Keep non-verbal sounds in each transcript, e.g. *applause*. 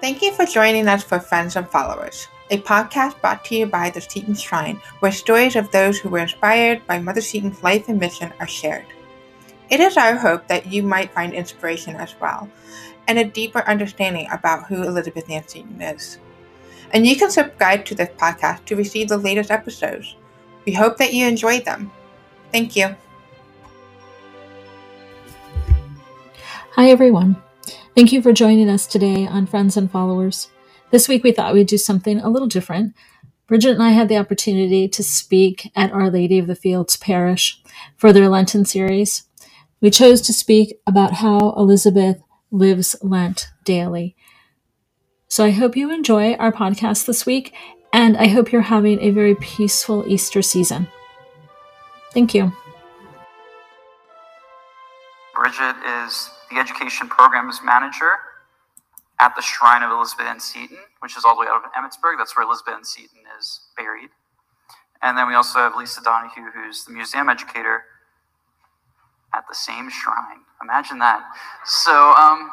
Thank you for joining us for Friends and Followers, a podcast brought to you by the Seton Shrine, where stories of those who were inspired by Mother Seton's life and mission are shared. It is our hope that you might find inspiration as well, and a deeper understanding about who Elizabeth Ann Seton is. And you can subscribe to this podcast to receive the latest episodes. We hope that you enjoy them. Thank you. Hi, everyone. Thank you for joining us today on Friends and Followers. This week we thought we'd do something a little different. Bridget and I had the opportunity to speak at Our Lady of the Fields Parish for their Lenten series. We chose to speak about how Elizabeth lives Lent daily. So I hope you enjoy our podcast this week, and I hope you're having a very peaceful Easter season. Thank you. Bridget is the Education Programs Manager at the Shrine of Elizabeth Ann Seton, which is all the way out of Emmitsburg. That's where Elizabeth Ann Seton is buried. And then we also have Lisa Donahue, who's the museum educator at the same shrine. Imagine that. So, um,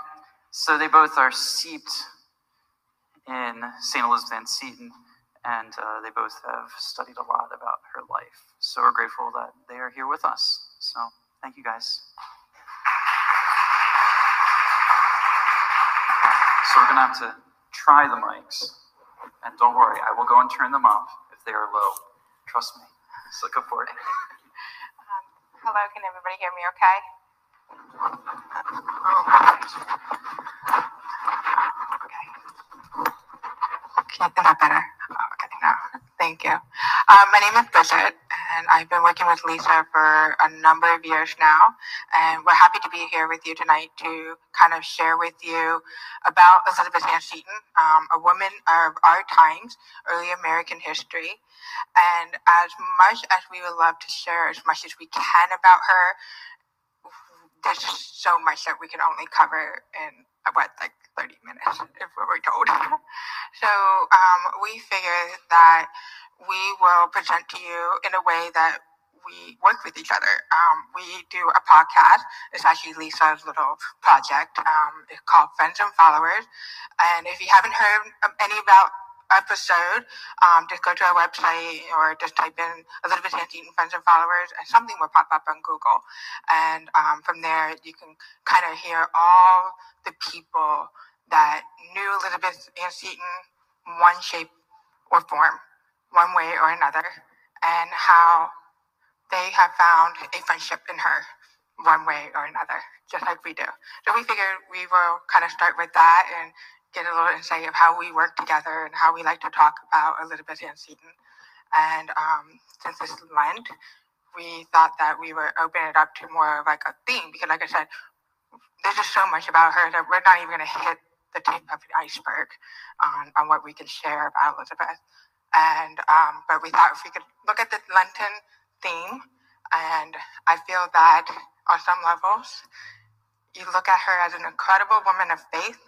so they both are seeped in St. Elizabeth Ann Seton, and uh, they both have studied a lot about her life. So we're grateful that they are here with us. So thank you guys. So we're gonna have to try the mics, and don't worry, I will go and turn them up if they are low. Trust me. *laughs* So go for it. Um, hello, can everybody hear me okay? Okay. Can, is that better? Okay, no, thank you. Um, my name is Bridget, and I've been working with Lisa for a number of years now. And we're happy to be here with you tonight to kind of share with you about Elizabeth Ann Seton, um, a woman of our times, early American history. And as much as we would love to share as much as we can about her, there's so much that we can only cover in what like 30 minutes if we were told *laughs* so um, we figured that we will present to you in a way that we work with each other. Um, we do a podcast. It's actually Lisa's little project. Um, it's called Friends and Followers. And if you haven't heard any about episode, um, just go to our website or just type in Elizabeth Ann Friends and Followers, and something will pop up on Google. And um, from there, you can kind of hear all the people that knew Elizabeth Ann Seton one shape or form one way or another, and how they have found a friendship in her one way or another, just like we do. So we figured we will kind of start with that and get a little insight of how we work together and how we like to talk about Elizabeth Ann Seton. And um, since it's Lent, we thought that we would open it up to more of like a theme because, like I said, there's just so much about her that we're not even going to hit the tip of the iceberg on, on what we can share about Elizabeth. And um, but we thought if we could look at the Lenten theme, and I feel that on some levels, you look at her as an incredible woman of faith.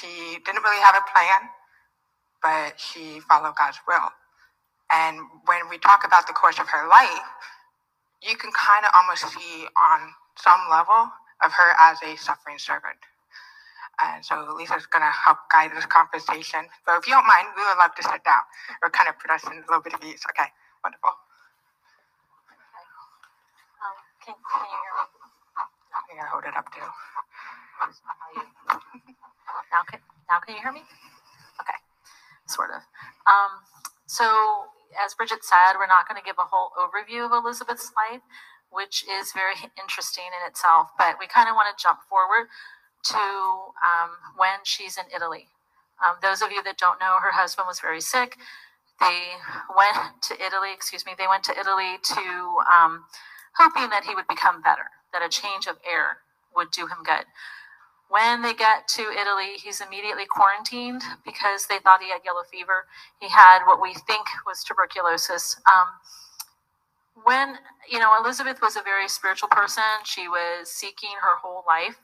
She didn't really have a plan, but she followed God's will. And when we talk about the course of her life, you can kind of almost see on some level of her as a suffering servant. And so Lisa's going to help guide this conversation. So if you don't mind, we would love to sit down. We're kind of put us in a little bit of ease. Okay, wonderful. Um, can, can you hear me? Going to hold it up too. now, can, now can you hear me? Okay, sort of. Um, so as Bridget said, we're not going to give a whole overview of Elizabeth's life, which is very interesting in itself, but we kind of want to jump forward to um, when she's in Italy. Um, those of you that don't know, her husband was very sick. They went to Italy, excuse me, they went to Italy to um, hoping that he would become better, that a change of air would do him good. When they get to Italy, he's immediately quarantined because they thought he had yellow fever. He had what we think was tuberculosis. Um, when, you know, Elizabeth was a very spiritual person, she was seeking her whole life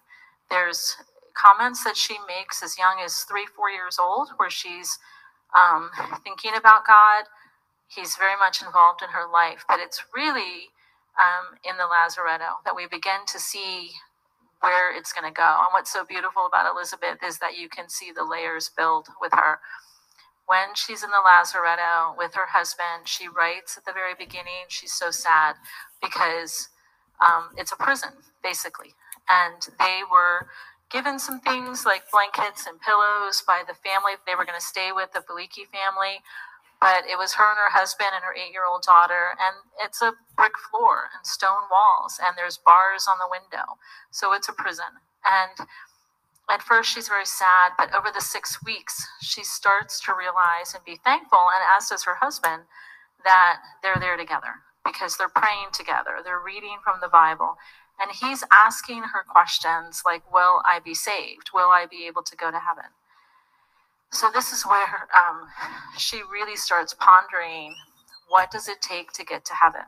there's comments that she makes as young as three, four years old, where she's um, thinking about God. He's very much involved in her life, but it's really um, in the Lazaretto that we begin to see where it's going to go. And what's so beautiful about Elizabeth is that you can see the layers build with her. When she's in the Lazaretto with her husband, she writes at the very beginning, she's so sad because um, it's a prison, basically. And they were given some things like blankets and pillows by the family they were going to stay with, the Filicchi family. But it was her and her husband and her eight year old daughter. And it's a brick floor and stone walls, and there's bars on the window. So it's a prison. And at first, she's very sad, but over the six weeks, she starts to realize and be thankful, and as does her husband, that they're there together because they're praying together, they're reading from the Bible. And he's asking her questions like, Will I be saved? Will I be able to go to heaven? So, this is where um, she really starts pondering what does it take to get to heaven?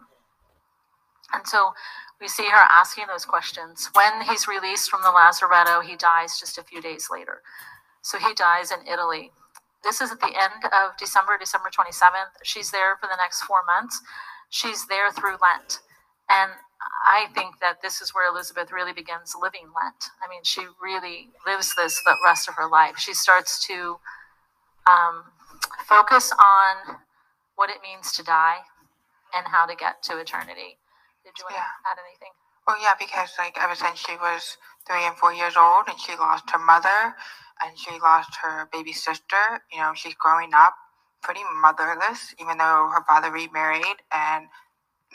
And so we see her asking those questions. When he's released from the Lazaretto, he dies just a few days later. So he dies in Italy. This is at the end of December, December 27th. She's there for the next four months. She's there through Lent. And I think that this is where Elizabeth really begins living Lent. I mean, she really lives this the rest of her life. She starts to um, focus on what it means to die and how to get to eternity. Did you want Yeah. to add anything? Well, yeah, because like ever since she was three and four years old, and she lost her mother, and she lost her baby sister. You know, she's growing up pretty motherless, even though her father remarried, and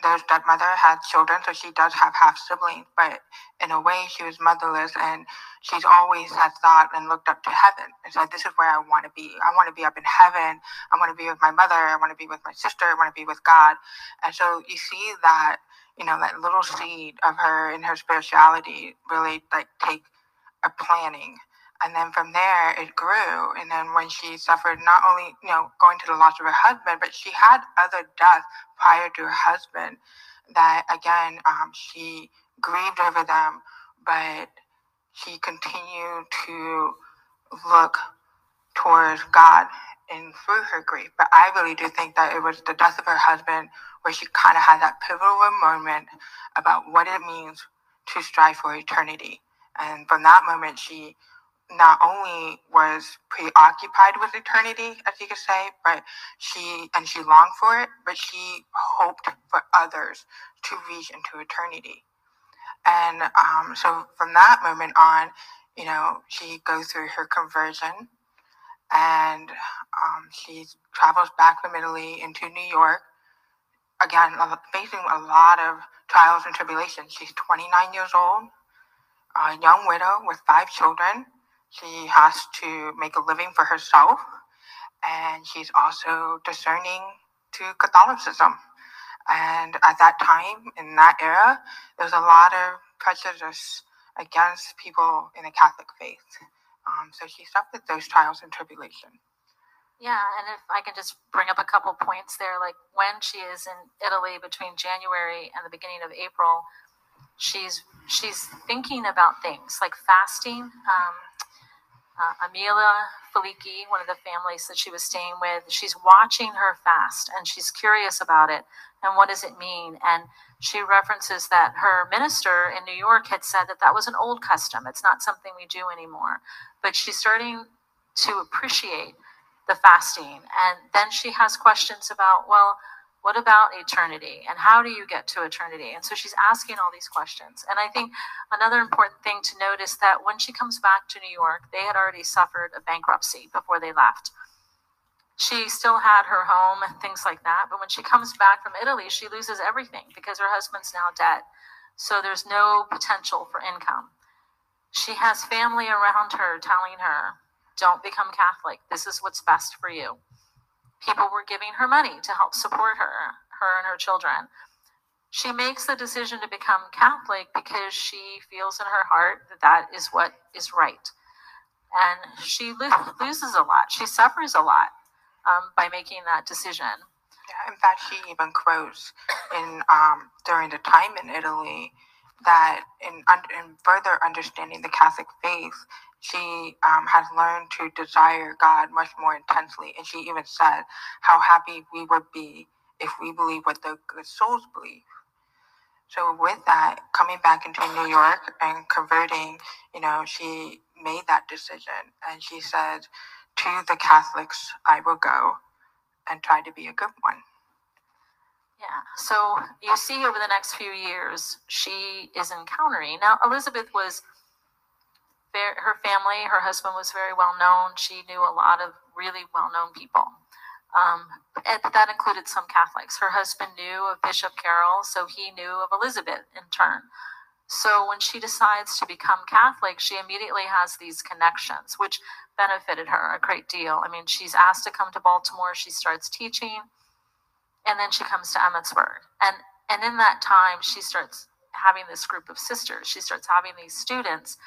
their stepmother had children, so she does have half siblings. But in a way, she was motherless, and she's always had thought and looked up to heaven. And so this is where I want to be. I want to be up in heaven. I want to be with my mother. I want to be with my sister. I want to be with God. And so you see that you know, that little seed of her in her spirituality really like take a planning. And then from there it grew. And then when she suffered not only, you know, going to the loss of her husband, but she had other deaths prior to her husband that again, um, she grieved over them, but she continued to look towards God and through her grief. But I really do think that it was the death of her husband where she kind of had that pivotal moment about what it means to strive for eternity. And from that moment, she not only was preoccupied with eternity, as you could say, but she and she longed for it, but she hoped for others to reach into eternity. And um, so from that moment on, you know, she goes through her conversion and um, she travels back from Italy into New York. Again, facing a lot of trials and tribulations. She's 29 years old, a young widow with five children. She has to make a living for herself, and she's also discerning to Catholicism. And at that time, in that era, there's a lot of prejudice against people in the Catholic faith. Um, so she suffered those trials and tribulation. Yeah, and if I can just bring up a couple points there, like when she is in Italy between January and the beginning of April, she's she's thinking about things like fasting. Um, uh, Amelia Filicchi, one of the families that she was staying with, she's watching her fast and she's curious about it and what does it mean. And she references that her minister in New York had said that that was an old custom. It's not something we do anymore. But she's starting to appreciate the fasting. And then she has questions about, well, what about eternity? And how do you get to eternity? And so she's asking all these questions. And I think another important thing to note is that when she comes back to New York, they had already suffered a bankruptcy before they left. She still had her home and things like that. But when she comes back from Italy, she loses everything because her husband's now dead. So there's no potential for income. She has family around her telling her, don't become Catholic. This is what's best for you. People were giving her money to help support her, her and her children. She makes the decision to become Catholic because she feels in her heart that that is what is right. And she lo- loses a lot. She suffers a lot um, by making that decision. Yeah, in fact, she even quotes in um, during the time in Italy that in, in further understanding the Catholic faith, she um, has learned to desire God much more intensely. And she even said how happy we would be if we believe what the good souls believe. So with that, coming back into New York and converting, you know, she made that decision and she said, to the Catholics, I will go and try to be a good one. Yeah. So you see over the next few years, she is encountering. Now, Elizabeth was her family, her husband was very well known. She knew a lot of really well known people. Um, that included some Catholics. Her husband knew of Bishop Carroll, so he knew of Elizabeth in turn. So when she decides to become Catholic, she immediately has these connections, which benefited her a great deal. I mean, she's asked to come to Baltimore, she starts teaching, and then she comes to Emmitsburg. And and in that time, she starts having this group of sisters. She starts having these students.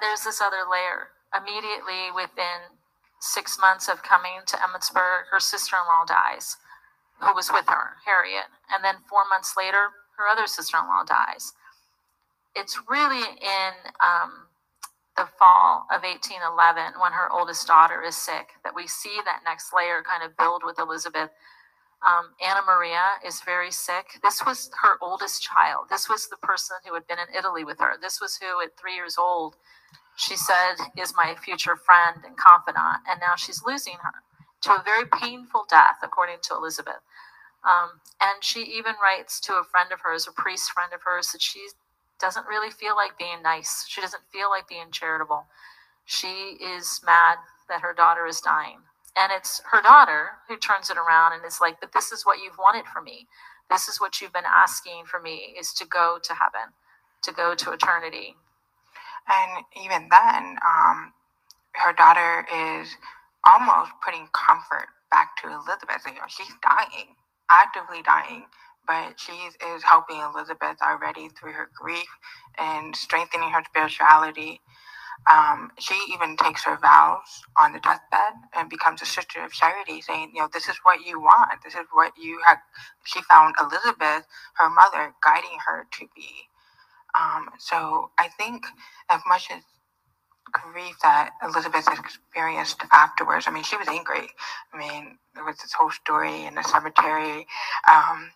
There's this other layer. Immediately within six months of coming to Emmitsburg, her sister in law dies, who was with her, Harriet. And then four months later, her other sister in law dies. It's really in um, the fall of 1811 when her oldest daughter is sick that we see that next layer kind of build with Elizabeth. Um, Anna Maria is very sick. This was her oldest child. This was the person who had been in Italy with her. This was who, at three years old, she said is my future friend and confidant. And now she's losing her to a very painful death, according to Elizabeth. Um, and she even writes to a friend of hers, a priest friend of hers, that she doesn't really feel like being nice. She doesn't feel like being charitable. She is mad that her daughter is dying. And it's her daughter who turns it around and is like, But this is what you've wanted for me. This is what you've been asking for me is to go to heaven, to go to eternity. And even then, um, her daughter is almost putting comfort back to Elizabeth. You know, she's dying actively dying, but she is helping Elizabeth already through her grief and strengthening her spirituality. Um, she even takes her vows on the deathbed and becomes a sister of charity, saying, you know, this is what you want. This is what you have. She found Elizabeth, her mother, guiding her to be. Um, so I think as much as grief that Elizabeth experienced afterwards. I mean, she was angry. I mean, there was this whole story in the cemetery. Um,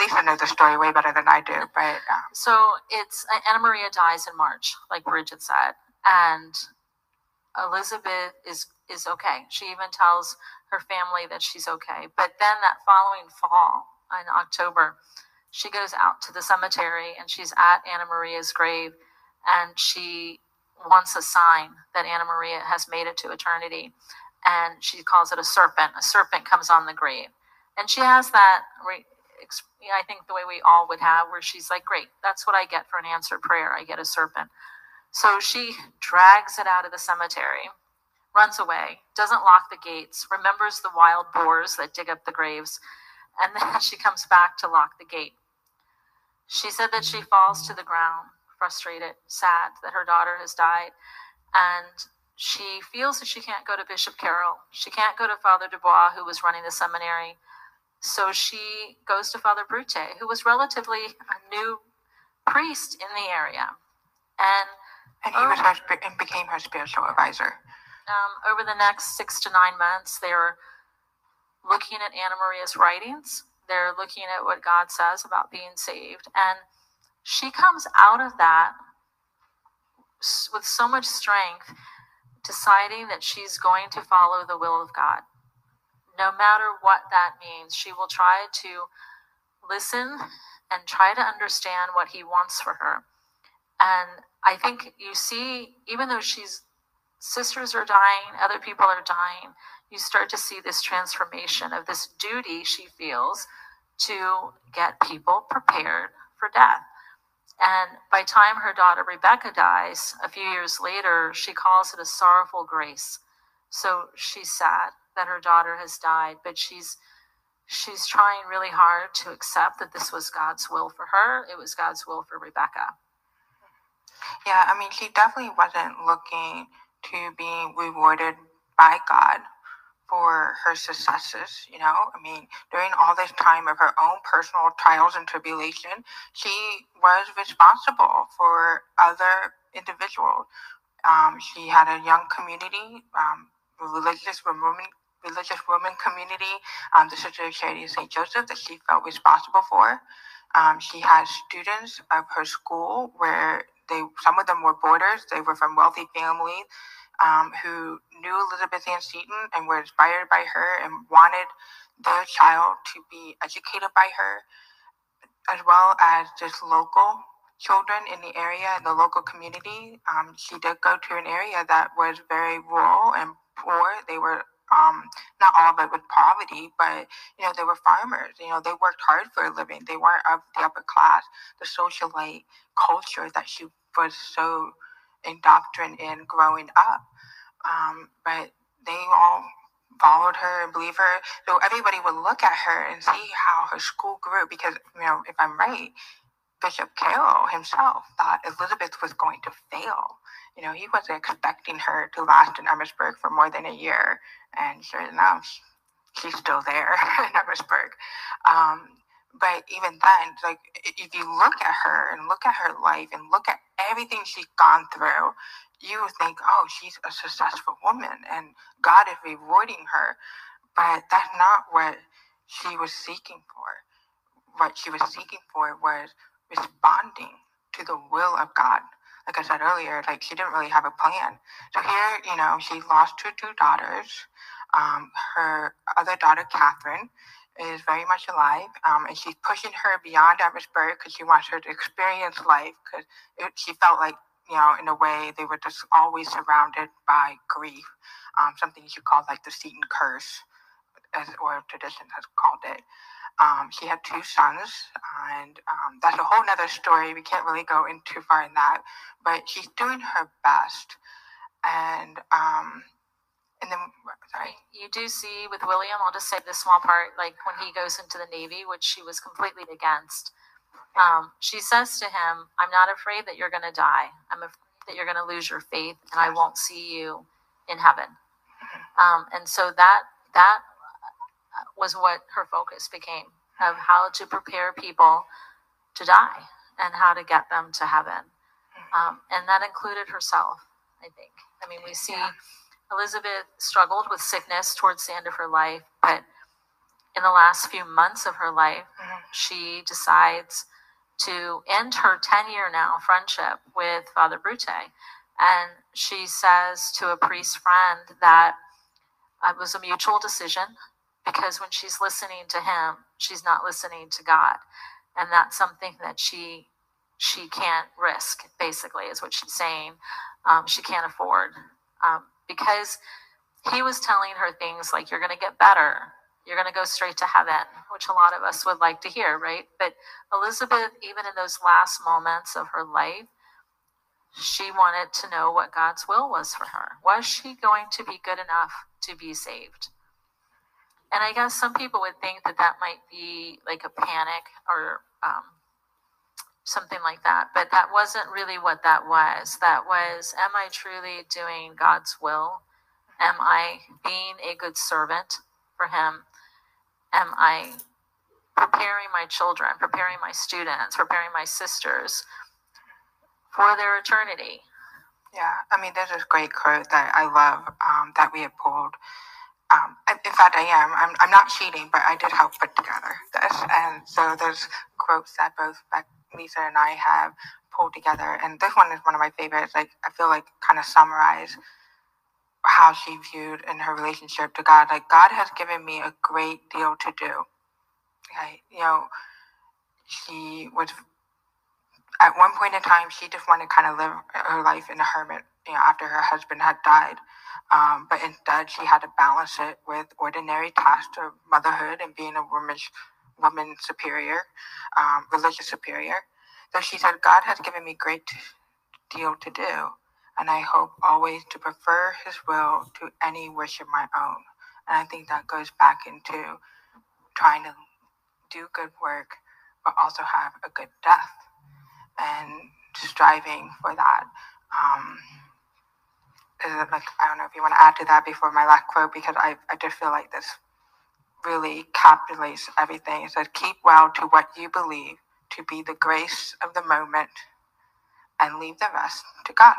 Lisa knows the story way better than I do, but um, so it's Anna Maria dies in March, like Bridget said, and Elizabeth is is okay. She even tells her family that she's okay. But then that following fall in October, she goes out to the cemetery and she's at Anna Maria's grave, and she wants a sign that Anna Maria has made it to eternity. And she calls it a serpent. A serpent comes on the grave. And she has that, I think, the way we all would have, where she's like, Great, that's what I get for an answered prayer. I get a serpent. So she drags it out of the cemetery, runs away, doesn't lock the gates, remembers the wild boars that dig up the graves, and then *laughs* she comes back to lock the gate. She said that she falls to the ground frustrated, sad that her daughter has died. And she feels that she can't go to Bishop Carroll. She can't go to Father Dubois, who was running the seminary. So she goes to Father Bruté, who was relatively a new priest in the area. And, and he was her, and became her spiritual advisor. Um, over the next six to nine months, they're looking at Anna Maria's writings. They're looking at what God says about being saved. And she comes out of that with so much strength, deciding that she's going to follow the will of God. No matter what that means, she will try to listen and try to understand what he wants for her. And I think you see, even though she's sisters are dying, other people are dying, you start to see this transformation of this duty she feels to get people prepared for death. And by time her daughter Rebecca dies, a few years later, she calls it a sorrowful grace. So she's sad that her daughter has died, but she's she's trying really hard to accept that this was God's will for her. It was God's will for Rebecca. Yeah, I mean, she definitely wasn't looking to be rewarded by God for her successes. You know, I mean, during all this time of her own personal trials and tribulation, she was responsible for other individuals. Um, she had a young community, um, religious women, religious women community, um, the Sister of Charity of St. Joseph that she felt responsible for. Um, she had students of her school where they some of them were boarders. They were from wealthy families um, who knew Elizabeth Ann Seton and were inspired by her and wanted their child to be educated by her, as well as just local children in the area, in the local community. Um, she did go to an area that was very rural and poor. They were um, not all of it with poverty, but you know they were farmers. You know they worked hard for a living. They weren't of the upper class. The socialite culture that she was so indoctrinated in growing up. Um, but they all followed her and believed her. So everybody would look at her and see how her school grew. Because you know, if I'm right, Bishop Carroll himself thought Elizabeth was going to fail. You know, he wasn't expecting her to last in Emmitsburg for more than a year, and sure enough, she's still there *laughs* in Emmitsburg. Um, but even then, like if you look at her and look at her life and look at everything she's gone through, you think, oh, she's a successful woman and God is rewarding her. But that's not what she was seeking for. What she was seeking for was responding to the will of God. Like I said earlier, like she didn't really have a plan. So here, you know, she lost her two daughters. Um, her other daughter, Catherine, is very much alive, um, and she's pushing her beyond Emmitsburg because she wants her to experience life. Because she felt like, you know, in a way, they were just always surrounded by grief, um, something she called like the Seton curse, as or tradition has called it. Um, she had two sons, and um, that's a whole nother story. We can't really go in too far in that, but she's doing her best. And um, and then sorry, You do see with William, I'll just say this small part, like when he goes into the Navy, which she was completely against. Um, she says to him, I'm not afraid that you're going to die. I'm afraid that you're going to lose your faith and I won't see you in heaven. Um, and so that, that was what her focus became of how to prepare people to die and how to get them to heaven. Um, and that included herself, I think. I mean, we see Yeah. Elizabeth struggled with sickness towards the end of her life, but in the last few months of her life, Mhm. she decides to end her 10 year now friendship with Father Bruté. And she says to a priest friend that it was a mutual decision because when she's listening to him, she's not listening to God. And that's something that she she can't risk, basically, is what she's saying. Um, she can't afford. Um, because he was telling her things like, you're going to get better. You're going to go straight to heaven, which a lot of us would like to hear, right? But Elizabeth, even in those last moments of her life, she wanted to know what God's will was for her. Was she going to be good enough to be saved? And I guess some people would think that that might be like a panic or um, something like that. But that wasn't really what that was. That was, am I truly doing God's will? Am I being a good servant for Him? Am I preparing my children, preparing my students, preparing my sisters for their eternity? Yeah, I mean, there's this great quote that I love um, that we have pulled. Um, in fact, I am. I'm, I'm not cheating, but I did help put together this. And so there's quotes that both Lisa and I have pulled together. And this one is one of my favorites. Like, I feel like kind of summarize how she viewed in her relationship to God. Like, God has given me a great deal to do. Okay, you know, she was at one point in time, she just wanted to kind of live her life in a hermit, you know, after her husband had died. Um, but instead, she had to balance it with ordinary tasks of motherhood and being a woman, woman superior, um, religious superior. So she said, God has given me great deal to do, and I hope always to prefer His will to any wish of my own. And I think that goes back into trying to do good work, but also have a good death and striving for that. Um, it like I don't know if you want to add to that before my last quote because I I just feel like this really capitulates everything. It says, "Keep well to what you believe to be the grace of the moment, and leave the rest to God."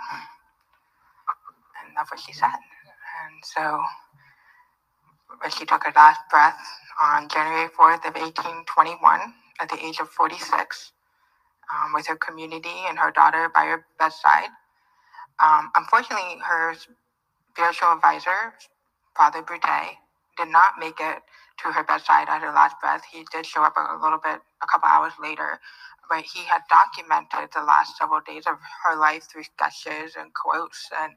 And that's what she said. And so, when she took her last breath on January fourth of eighteen twenty one, at the age of 46 um, with her community and her daughter by her bedside. Um, unfortunately, her spiritual advisor, Father Bruté, did not make it to her bedside at her last breath. He did show up a little bit, a couple hours later, but he had documented the last several days of her life through sketches and quotes. And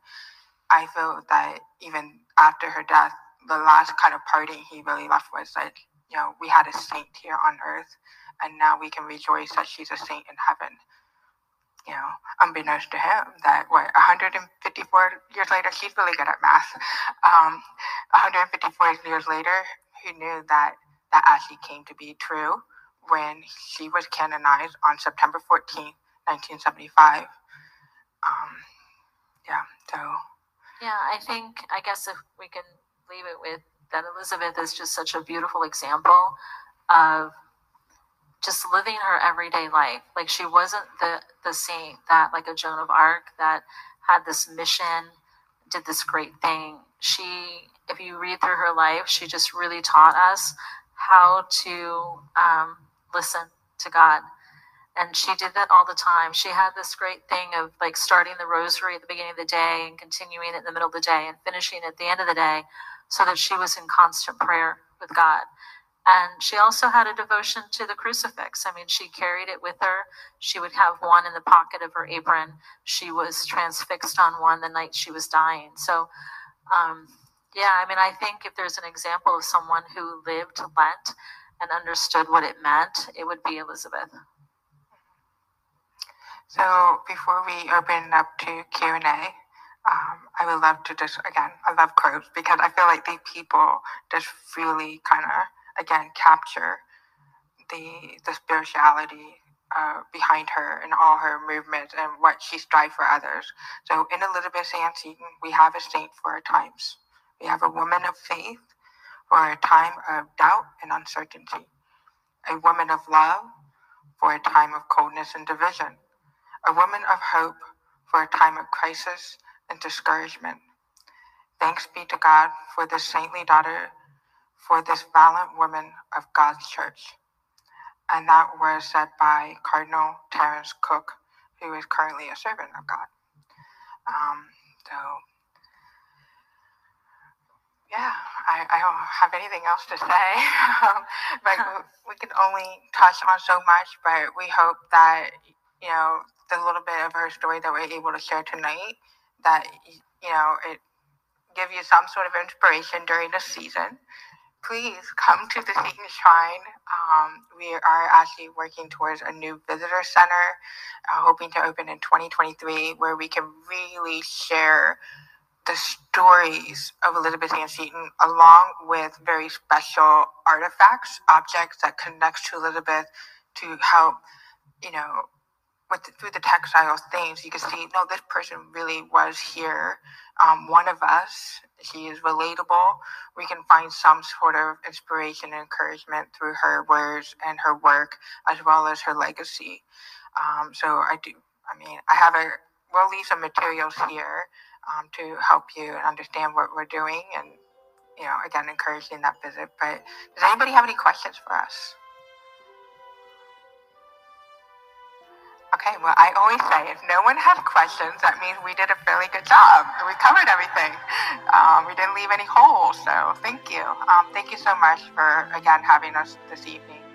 I feel that even after her death, the last kind of parting he really left was that, you know, we had a saint here on earth, and now we can rejoice that she's a saint in heaven. You know, unbeknownst to him, that what 154 years later, she's really good at math. Um, 154 years later, he knew that that actually came to be true when she was canonized on September 14, 1975. Um, yeah, so. Yeah, I think, I guess if we can leave it with that Elizabeth is just such a beautiful example of just living her everyday life. Like she wasn't the the saint that like a Joan of Arc that had this mission, did this great thing. She, if you read through her life, she just really taught us how to um, listen to God. And she did that all the time. She had this great thing of like starting the rosary at the beginning of the day and continuing it in the middle of the day and finishing at the end of the day so that she was in constant prayer with God. And she also had a devotion to the crucifix. I mean, she carried it with her. She would have one in the pocket of her apron. She was transfixed on one the night she was dying. So, um, yeah, I mean, I think if there's an example of someone who lived Lent and understood what it meant, it would be Elizabeth. So before we open up to Q and A, um, I would love to just again, I love quotes because I feel like these people just really kind of again capture the the spirituality uh, behind her and all her movements and what she strives for others. So in Elizabeth Ann Seton, we have a saint for our times. We have a woman of faith for a time of doubt and uncertainty, a woman of love for a time of coldness and division, a woman of hope for a time of crisis and discouragement. Thanks be to God for this saintly daughter, for this valiant woman of God's church. And that was said by Cardinal Terence Cooke, who is currently a servant of God. Um, so yeah, I, I don't have anything else to say. *laughs* um, but *laughs* we can only touch on so much, but we hope that, you know, the little bit of her story that we're able to share tonight, that, you know, it give you some sort of inspiration during the season. Please come to the Seton Shrine. Um, we are actually working towards a new visitor center, uh, hoping to open in 2023, where we can really share the stories of Elizabeth Ann Seton, along with very special artifacts, objects that connects to Elizabeth to help, you know, with the, through the textile things, you can see, no, this person really was here. Um, one of us. She is relatable. We can find some sort of inspiration and encouragement through her words and her work, as well as her legacy. Um, so I do. I mean, I have a. We'll leave some materials here um, to help you understand what we're doing and, you know, again, encouraging that visit. But does anybody have any questions for us? Okay, well, I always say if no one has questions, that means we did a fairly good job. We covered everything. Um, we didn't leave any holes. So thank you. Um, thank you so much for, again, having us this evening.